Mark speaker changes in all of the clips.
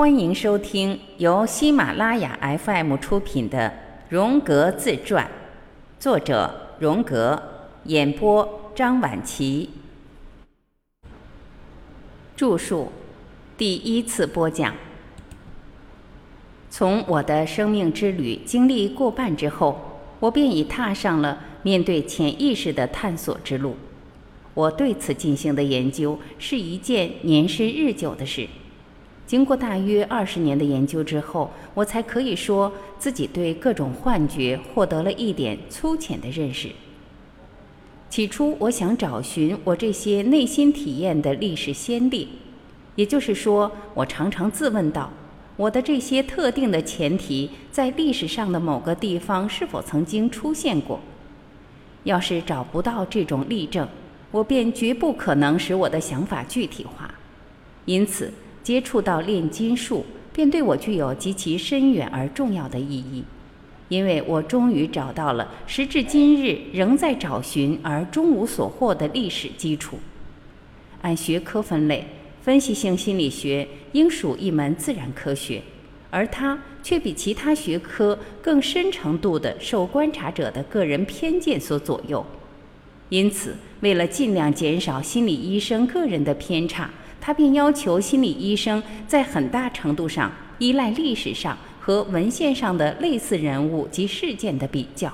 Speaker 1: 欢迎收听由喜马拉雅 FM 出品的《荣格自传》，作者荣格，演播张晚琪，著述第一次播讲。从我的生命之旅经历过半之后，我便已踏上了面对潜意识的探索之路。我对此进行的研究是一件年深日久的事。经过大约二十年的研究之后，我才可以说自己对各种幻觉获得了一点粗浅的认识。起初，我想找寻我这些内心体验的历史先例，也就是说，我常常自问道：我的这些特定的前提在历史上的某个地方是否曾经出现过？要是找不到这种例证，我便绝不可能使我的想法具体化。因此。接触到炼金术，便对我具有极其深远而重要的意义，因为我终于找到了时至今日仍在找寻而终无所获的历史基础。按学科分类，分析性心理学应属一门自然科学，而它却比其他学科更深程度地受观察者的个人偏见所左右。因此，为了尽量减少心理医生个人的偏差。他便要求心理医生在很大程度上依赖历史上和文献上的类似人物及事件的比较。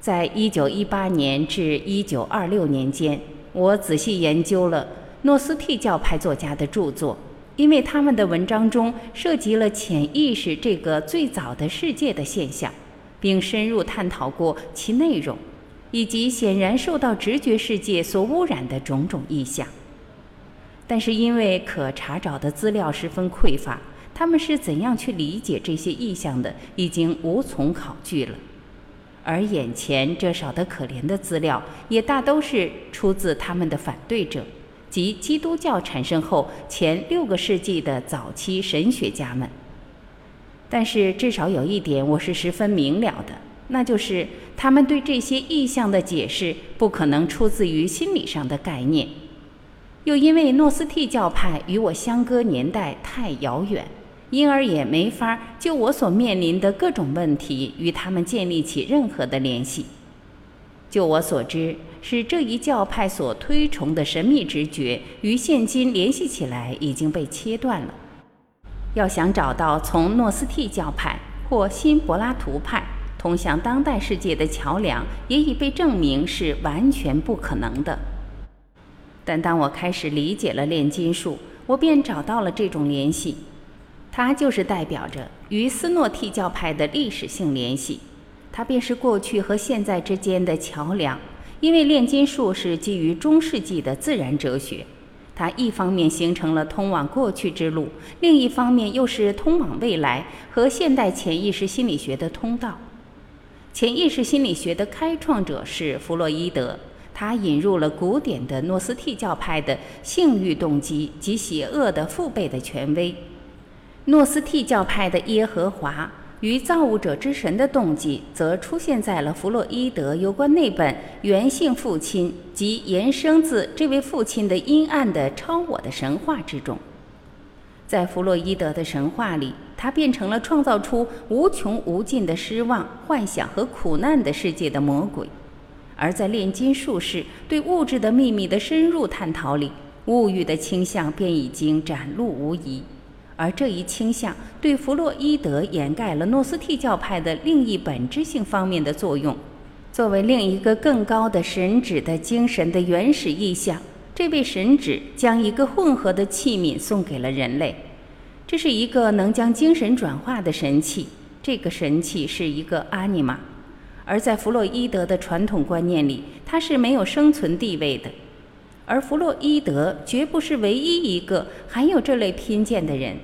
Speaker 1: 在一九一八年至一九二六年间，我仔细研究了诺斯替教派作家的著作，因为他们的文章中涉及了潜意识这个最早的世界的现象，并深入探讨过其内容，以及显然受到直觉世界所污染的种种意象。但是因为可查找的资料十分匮乏，他们是怎样去理解这些意象的，已经无从考据了。而眼前这少得可怜的资料，也大都是出自他们的反对者，即基督教产生后前六个世纪的早期神学家们。但是至少有一点我是十分明了的，那就是他们对这些意象的解释不可能出自于心理上的概念。又因为诺斯替教派与我相隔年代太遥远，因而也没法就我所面临的各种问题与他们建立起任何的联系。就我所知，是这一教派所推崇的神秘直觉与现今联系起来已经被切断了。要想找到从诺斯替教派或新柏拉图派通向当代世界的桥梁，也已被证明是完全不可能的。但当我开始理解了炼金术，我便找到了这种联系，它就是代表着与斯诺替教派的历史性联系，它便是过去和现在之间的桥梁。因为炼金术是基于中世纪的自然哲学，它一方面形成了通往过去之路，另一方面又是通往未来和现代潜意识心理学的通道。潜意识心理学的开创者是弗洛伊德。他引入了古典的诺斯替教派的性欲动机及邪恶的父辈的权威，诺斯替教派的耶和华与造物者之神的动机，则出现在了弗洛伊德有关那本原性父亲及延伸自这位父亲的阴暗的超我的神话之中。在弗洛伊德的神话里，他变成了创造出无穷无尽的失望、幻想和苦难的世界的魔鬼。而在炼金术士对物质的秘密的深入探讨里，物欲的倾向便已经展露无遗。而这一倾向对弗洛伊德掩盖了诺斯替教派的另一本质性方面的作用。作为另一个更高的神旨的精神的原始意象，这位神旨将一个混合的器皿送给了人类。这是一个能将精神转化的神器。这个神器是一个阿尼玛。而在弗洛伊德的传统观念里，他是没有生存地位的。而弗洛伊德绝不是唯一一个含有这类偏见的人。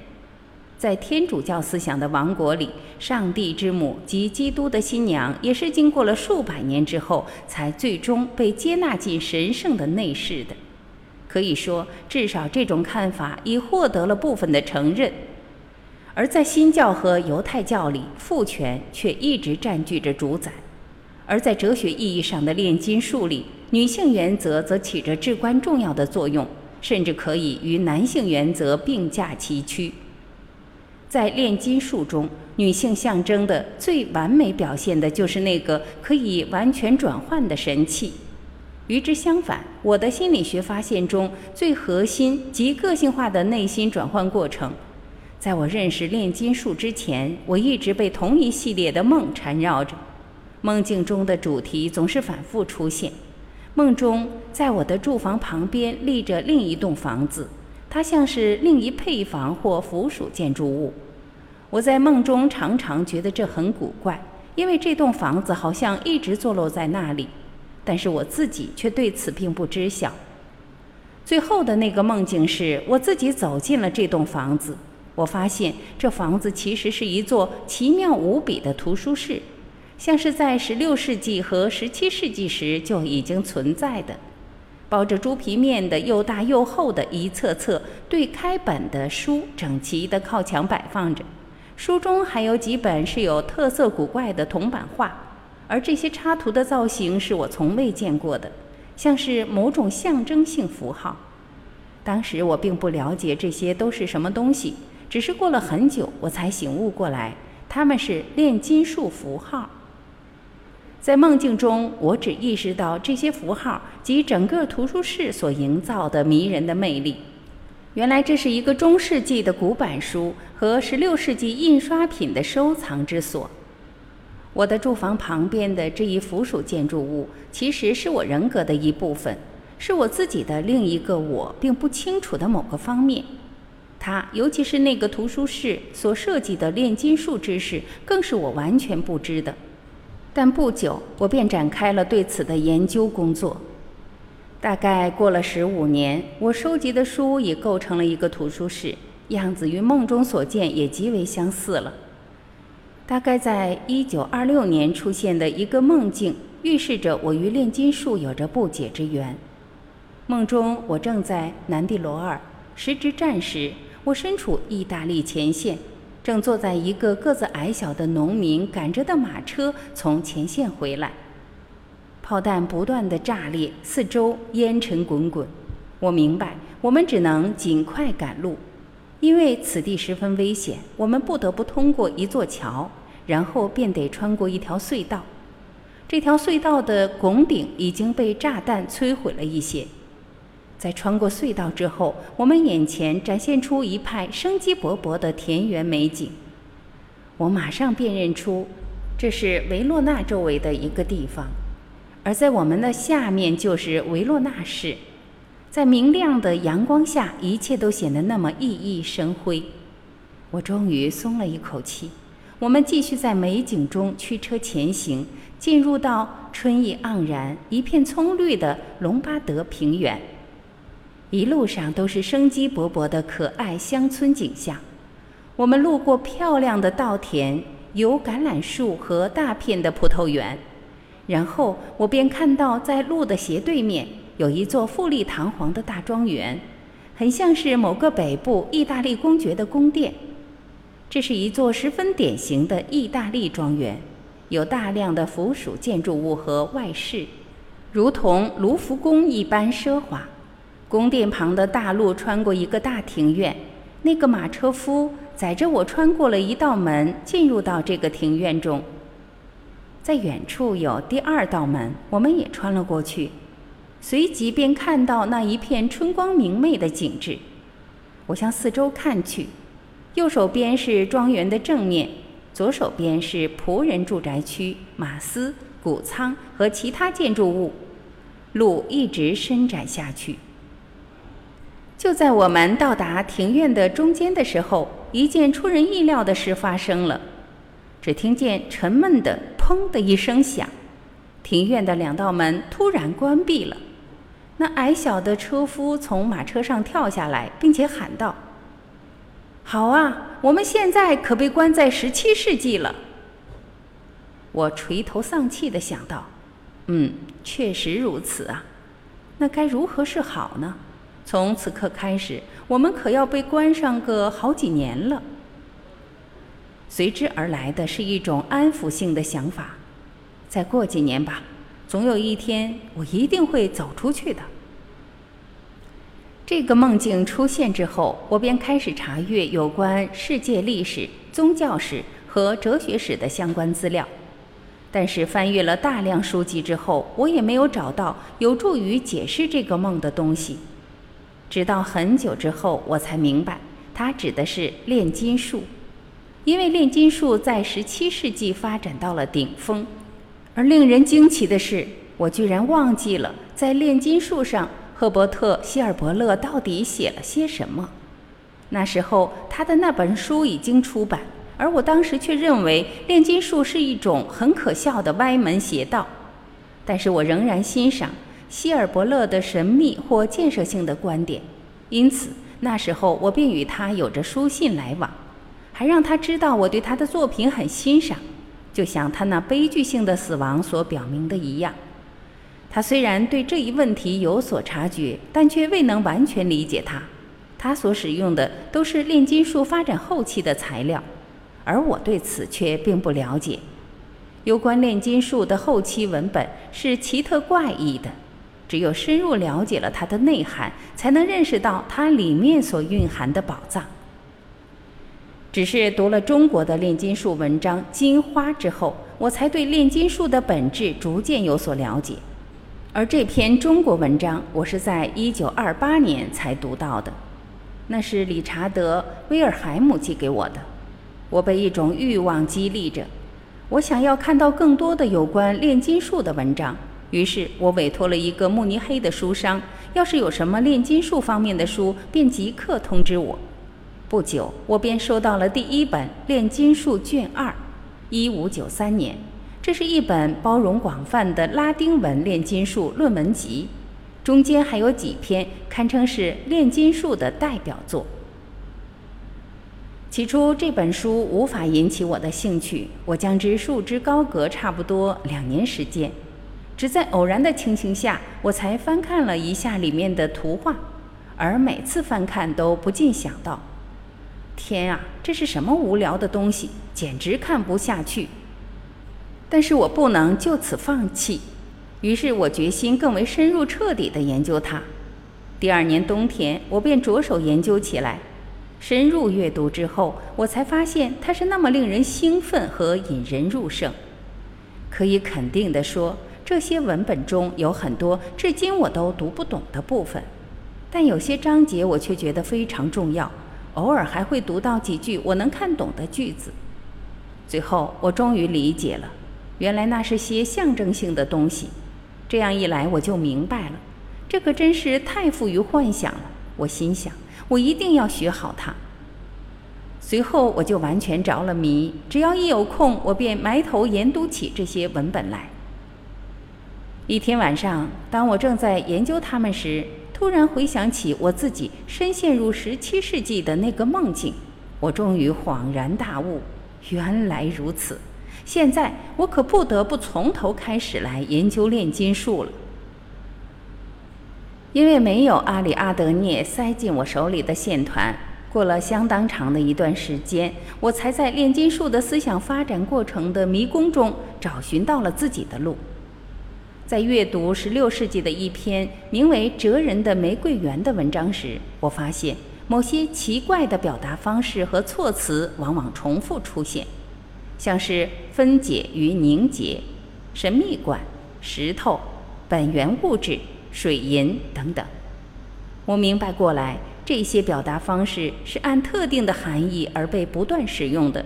Speaker 1: 在天主教思想的王国里，上帝之母及基督的新娘也是经过了数百年之后，才最终被接纳进神圣的内室的。可以说，至少这种看法已获得了部分的承认。而在新教和犹太教里，父权却一直占据着主宰。而在哲学意义上的炼金术里，女性原则则起着至关重要的作用，甚至可以与男性原则并驾齐驱。在炼金术中，女性象征的最完美表现的就是那个可以完全转换的神器。与之相反，我的心理学发现中最核心及个性化的内心转换过程，在我认识炼金术之前，我一直被同一系列的梦缠绕着。梦境中的主题总是反复出现。梦中，在我的住房旁边立着另一栋房子，它像是另一配房或附属建筑物。我在梦中常常觉得这很古怪，因为这栋房子好像一直坐落在那里，但是我自己却对此并不知晓。最后的那个梦境是我自己走进了这栋房子，我发现这房子其实是一座奇妙无比的图书室。像是在十六世纪和十七世纪时就已经存在的，包着猪皮面的又大又厚的一册册对开本的书，整齐地靠墙摆放着。书中还有几本是有特色古怪的铜版画，而这些插图的造型是我从未见过的，像是某种象征性符号。当时我并不了解这些都是什么东西，只是过了很久我才醒悟过来，它们是炼金术符号。在梦境中，我只意识到这些符号及整个图书室所营造的迷人的魅力。原来这是一个中世纪的古板书和16世纪印刷品的收藏之所。我的住房旁边的这一附属建筑物，其实是我人格的一部分，是我自己的另一个我并不清楚的某个方面。它，尤其是那个图书室所设计的炼金术知识，更是我完全不知的。但不久，我便展开了对此的研究工作。大概过了十五年，我收集的书已构成了一个图书室，样子与梦中所见也极为相似了。大概在一九二六年出现的一个梦境，预示着我与炼金术有着不解之缘。梦中，我正在南蒂罗尔，时值战时，我身处意大利前线。正坐在一个个子矮小的农民赶着的马车从前线回来，炮弹不断的炸裂，四周烟尘滚滚。我明白，我们只能尽快赶路，因为此地十分危险。我们不得不通过一座桥，然后便得穿过一条隧道。这条隧道的拱顶已经被炸弹摧毁了一些。在穿过隧道之后，我们眼前展现出一派生机勃勃的田园美景。我马上辨认出，这是维洛纳周围的一个地方，而在我们的下面就是维洛纳市。在明亮的阳光下，一切都显得那么熠熠生辉。我终于松了一口气。我们继续在美景中驱车前行，进入到春意盎然、一片葱绿的隆巴德平原。一路上都是生机勃勃的可爱乡村景象。我们路过漂亮的稻田，有橄榄树和大片的葡萄园。然后我便看到，在路的斜对面有一座富丽堂皇的大庄园，很像是某个北部意大利公爵的宫殿。这是一座十分典型的意大利庄园，有大量的附属建筑物和外饰，如同卢浮宫一般奢华。宫殿旁的大路穿过一个大庭院，那个马车夫载着我穿过了一道门，进入到这个庭院中。在远处有第二道门，我们也穿了过去，随即便看到那一片春光明媚的景致。我向四周看去，右手边是庄园的正面，左手边是仆人住宅区、马斯、谷仓和其他建筑物，路一直伸展下去。就在我们到达庭院的中间的时候，一件出人意料的事发生了。只听见沉闷的“砰”的一声响，庭院的两道门突然关闭了。那矮小的车夫从马车上跳下来，并且喊道：“好啊，我们现在可被关在十七世纪了。”我垂头丧气地想到：“嗯，确实如此啊。那该如何是好呢？”从此刻开始，我们可要被关上个好几年了。随之而来的是一种安抚性的想法：再过几年吧，总有一天我一定会走出去的。这个梦境出现之后，我便开始查阅有关世界历史、宗教史和哲学史的相关资料。但是翻阅了大量书籍之后，我也没有找到有助于解释这个梦的东西。直到很久之后，我才明白，它指的是炼金术，因为炼金术在十七世纪发展到了顶峰。而令人惊奇的是，我居然忘记了在炼金术上，赫伯特·希尔伯勒到底写了些什么。那时候，他的那本书已经出版。而我当时却认为炼金术是一种很可笑的歪门邪道，但是我仍然欣赏希尔伯勒的神秘或建设性的观点，因此那时候我便与他有着书信来往，还让他知道我对他的作品很欣赏，就像他那悲剧性的死亡所表明的一样。他虽然对这一问题有所察觉，但却未能完全理解他。他所使用的都是炼金术发展后期的材料。而我对此却并不了解。有关炼金术的后期文本是奇特怪异的，只有深入了解了它的内涵，才能认识到它里面所蕴含的宝藏。只是读了中国的炼金术文章《金花》之后，我才对炼金术的本质逐渐有所了解。而这篇中国文章，我是在1928年才读到的，那是理查德·威尔海姆寄给我的。我被一种欲望激励着，我想要看到更多的有关炼金术的文章。于是我委托了一个慕尼黑的书商，要是有什么炼金术方面的书，便即刻通知我。不久，我便收到了第一本《炼金术卷二》，一五九三年。这是一本包容广泛的拉丁文炼金术论文集，中间还有几篇堪称是炼金术的代表作。起初这本书无法引起我的兴趣，我将之束之高阁差不多两年时间，只在偶然的情形下，我才翻看了一下里面的图画，而每次翻看都不禁想到：天啊，这是什么无聊的东西，简直看不下去。但是我不能就此放弃，于是我决心更为深入彻底地研究它。第二年冬天，我便着手研究起来。深入阅读之后，我才发现它是那么令人兴奋和引人入胜。可以肯定地说，这些文本中有很多至今我都读不懂的部分，但有些章节我却觉得非常重要，偶尔还会读到几句我能看懂的句子。最后，我终于理解了，原来那是些象征性的东西。这样一来，我就明白了，这可真是太富于幻想了。我心想。我一定要学好它。随后我就完全着了迷，只要一有空，我便埋头研读起这些文本来。一天晚上，当我正在研究它们时，突然回想起我自己深陷入十七世纪的那个梦境，我终于恍然大悟：原来如此！现在我可不得不从头开始来研究炼金术了。因为没有阿里阿德涅塞进我手里的线团，过了相当长的一段时间，我才在炼金术的思想发展过程的迷宫中找寻到了自己的路。在阅读十六世纪的一篇名为《哲人的玫瑰园》的文章时，我发现某些奇怪的表达方式和措辞往往重复出现，像是分解与凝结、神秘馆、石头、本源物质。水银等等，我明白过来，这些表达方式是按特定的含义而被不断使用的，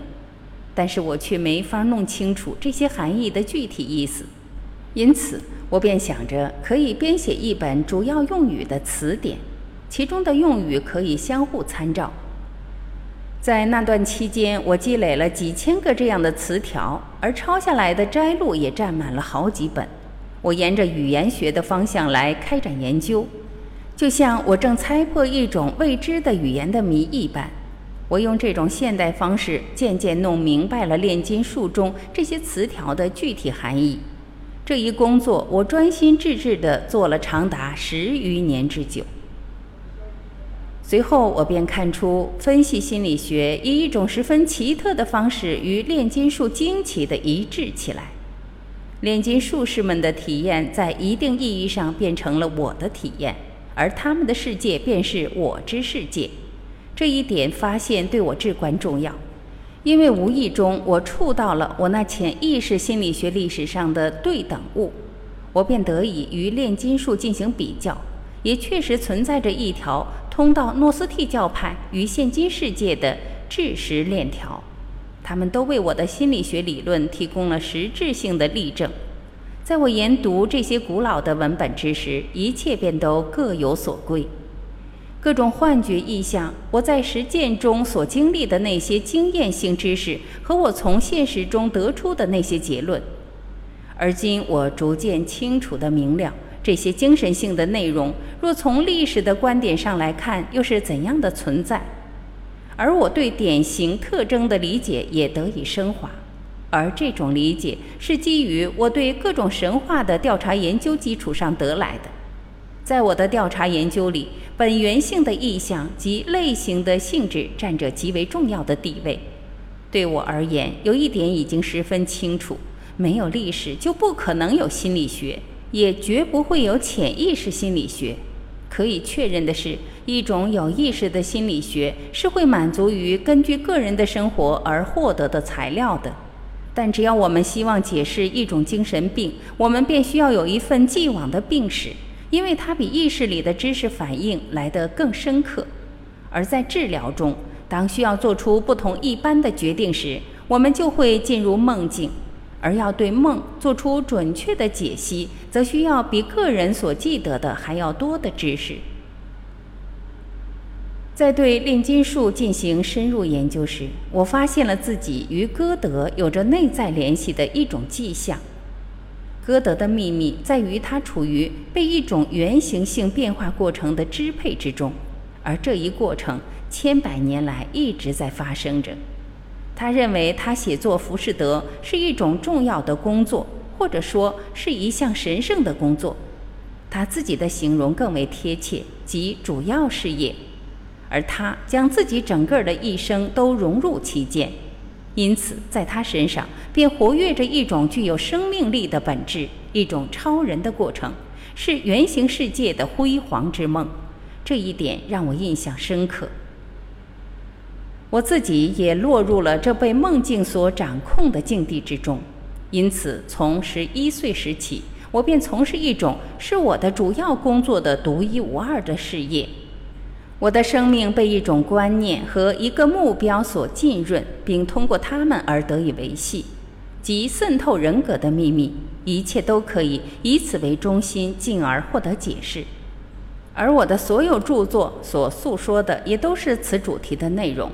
Speaker 1: 但是我却没法弄清楚这些含义的具体意思，因此我便想着可以编写一本主要用语的词典，其中的用语可以相互参照。在那段期间，我积累了几千个这样的词条，而抄下来的摘录也占满了好几本。我沿着语言学的方向来开展研究，就像我正猜破一种未知的语言的谜一般。我用这种现代方式渐渐弄明白了炼金术中这些词条的具体含义。这一工作我专心致志地做了长达十余年之久。随后，我便看出分析心理学以一种十分奇特的方式与炼金术惊奇地一致起来。炼金术士们的体验在一定意义上变成了我的体验，而他们的世界便是我之世界。这一点发现对我至关重要，因为无意中我触到了我那潜意识心理学历史上的对等物，我便得以与炼金术进行比较，也确实存在着一条通到诺斯替教派与现今世界的智识链条，他们都为我的心理学理论提供了实质性的例证。在我研读这些古老的文本之时，一切便都各有所归。各种幻觉意象，我在实践中所经历的那些经验性知识，和我从现实中得出的那些结论，而今我逐渐清楚地明了，这些精神性的内容，若从历史的观点上来看，又是怎样的存在？而我对典型特征的理解也得以升华，而这种理解是基于我对各种神话的调查研究基础上得来的。在我的调查研究里，本源性的意向及类型的性质占着极为重要的地位。对我而言，有一点已经十分清楚：没有历史，就不可能有心理学，也绝不会有潜意识心理学。可以确认的是，一种有意识的心理学是会满足于根据个人的生活而获得的材料的。但只要我们希望解释一种精神病，我们便需要有一份既往的病史。因为它比意识里的知识反应来得更深刻，而在治疗中，当需要做出不同一般的决定时，我们就会进入梦境，而要对梦做出准确的解析，则需要比个人所记得的还要多的知识。在对炼金术进行深入研究时，我发现了自己与歌德有着内在联系的一种迹象。歌德的秘密在于他处于被一种原型性变化过程的支配之中，而这一过程千百年来一直在发生着。他认为他写作《浮士德》是一种重要的工作，或者说是一项神圣的工作。他自己的形容更为贴切，即主要事业，而他将自己整个的一生都融入其间。因此，在他身上便活跃着一种具有生命力的本质，一种超人的过程，是原型世界的辉煌之梦。这一点让我印象深刻。我自己也落入了这被梦境所掌控的境地之中。因此，从十一岁时起，我便从事一种是我的主要工作的独一无二的事业。我的生命被一种观念和一个目标所浸润，并通过他们而得以维系，即渗透人格的秘密。一切都可以以此为中心，进而获得解释。而我的所有著作所诉说的，也都是此主题的内容。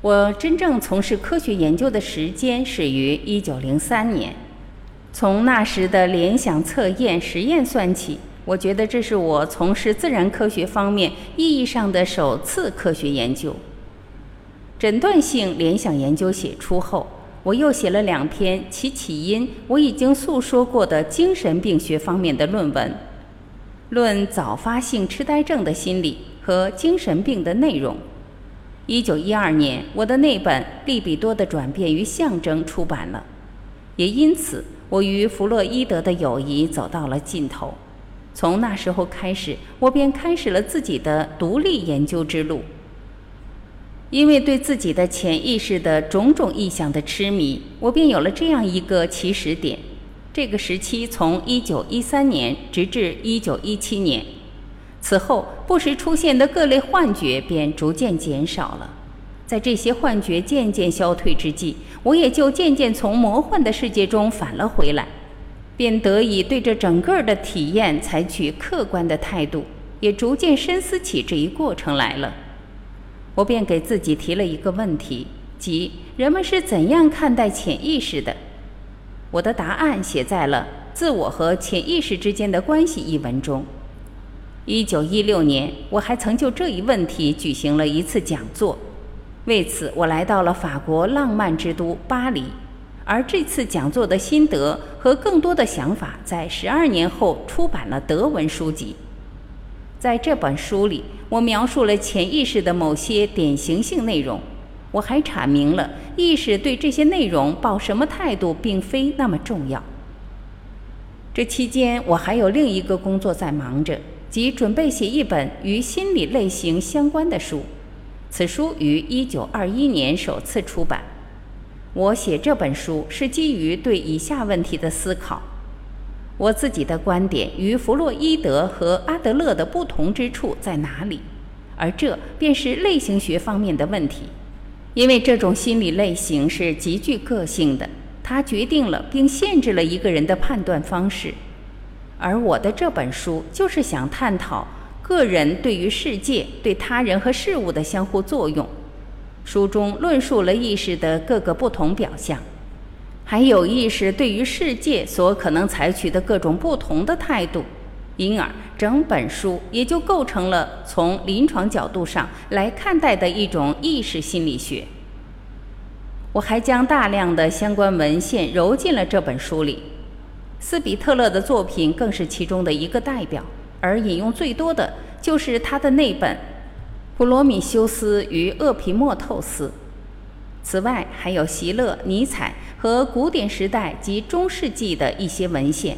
Speaker 1: 我真正从事科学研究的时间始于一九零三年，从那时的联想测验实验算起。我觉得这是我从事自然科学方面意义上的首次科学研究。诊断性联想研究写出后，我又写了两篇其起因我已经诉说过的精神病学方面的论文，论早发性痴呆症的心理和精神病的内容。一九一二年，我的那本《利比多的转变与象征》出版了，也因此我与弗洛伊德的友谊走到了尽头。从那时候开始，我便开始了自己的独立研究之路。因为对自己的潜意识的种种意象的痴迷，我便有了这样一个起始点。这个时期从1913年直至1917年，此后不时出现的各类幻觉便逐渐减少了。在这些幻觉渐渐消退之际，我也就渐渐从魔幻的世界中返了回来。便得以对这整个的体验采取客观的态度，也逐渐深思起这一过程来了。我便给自己提了一个问题，即人们是怎样看待潜意识的？我的答案写在了《自我和潜意识之间的关系》一文中。一九一六年，我还曾就这一问题举行了一次讲座，为此我来到了法国浪漫之都巴黎。而这次讲座的心得和更多的想法，在十二年后出版了德文书籍。在这本书里，我描述了潜意识的某些典型性内容。我还阐明了意识对这些内容抱什么态度，并非那么重要。这期间，我还有另一个工作在忙着，即准备写一本与心理类型相关的书。此书于1921年首次出版。我写这本书是基于对以下问题的思考：我自己的观点与弗洛伊德和阿德勒的不同之处在哪里？而这便是类型学方面的问题，因为这种心理类型是极具个性的。它决定了并限制了一个人的判断方式，而我的这本书就是想探讨个人对于世界、对他人和事物的相互作用。书中论述了意识的各个不同表象，还有意识对于世界所可能采取的各种不同的态度，因而整本书也就构成了从临床角度上来看待的一种意识心理学。我还将大量的相关文献揉进了这本书里，斯比特勒的作品更是其中的一个代表，而引用最多的就是他的那本《普罗米修斯与厄皮莫透斯》。此外，还有席勒、尼采和古典时代及中世纪的一些文献。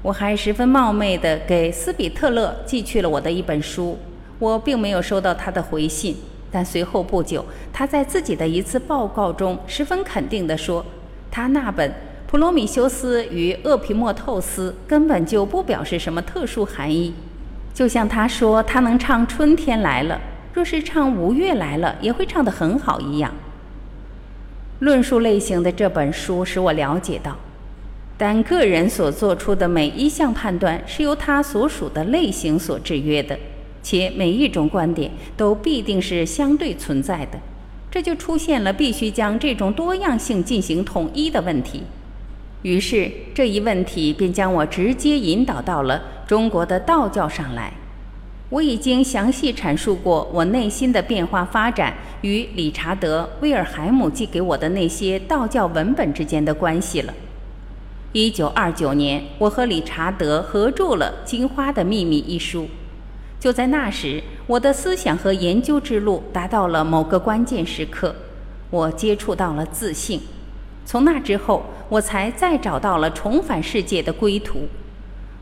Speaker 1: 我还十分冒昧地给斯比特勒寄去了我的一本书，我并没有收到他的回信。但随后不久，他在自己的一次报告中十分肯定地说：“他那本《普罗米修斯与厄皮莫透斯》根本就不表示什么特殊含义，就像他说他能唱《春天来了》，若是唱《五月来了》也会唱得很好一样。”论述类型的这本书使我了解到，但个人所做出的每一项判断是由他所属的类型所制约的。且每一种观点都必定是相对存在的，这就出现了必须将这种多样性进行统一的问题。于是这一问题便将我直接引导到了中国的道教上来。我已经详细阐述过我内心的变化发展与理查德·威尔海姆寄给我的那些道教文本之间的关系了。一九二九年，我和理查德合著了《金花的秘密》一书。就在那时，我的思想和研究之路达到了某个关键时刻，我接触到了自信。从那之后，我才再找到了重返世界的归途。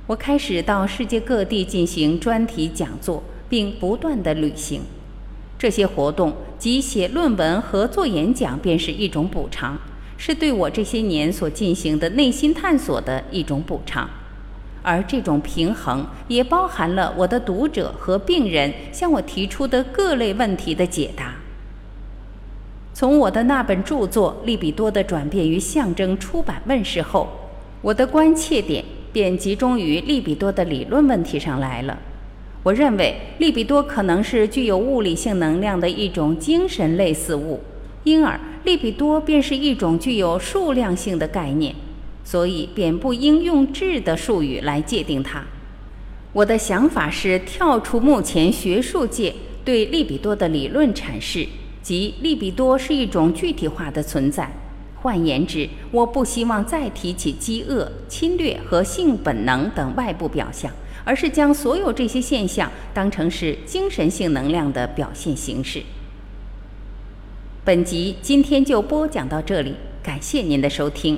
Speaker 1: 我开始到世界各地进行专题讲座，并不断的旅行。这些活动及写论文和做演讲，便是一种补偿，是对我这些年所进行的内心探索的一种补偿。而这种平衡也包含了我的读者和病人向我提出的各类问题的解答。从我的那本著作《利比多的转变与象征》出版问世后，我的关切点便集中于利比多的理论问题上来了。我认为利比多可能是具有物理性能量的一种精神类似物，因而利比多便是一种具有数量性的概念。所以，便不应用质的术语来界定它。我的想法是跳出目前学术界对利比多的理论阐释，即利比多是一种具体化的存在。换言之，我不希望再提起饥饿、侵略和性本能等外部表象，而是将所有这些现象当成是精神性能量的表现形式。本集今天就播讲到这里，感谢您的收听。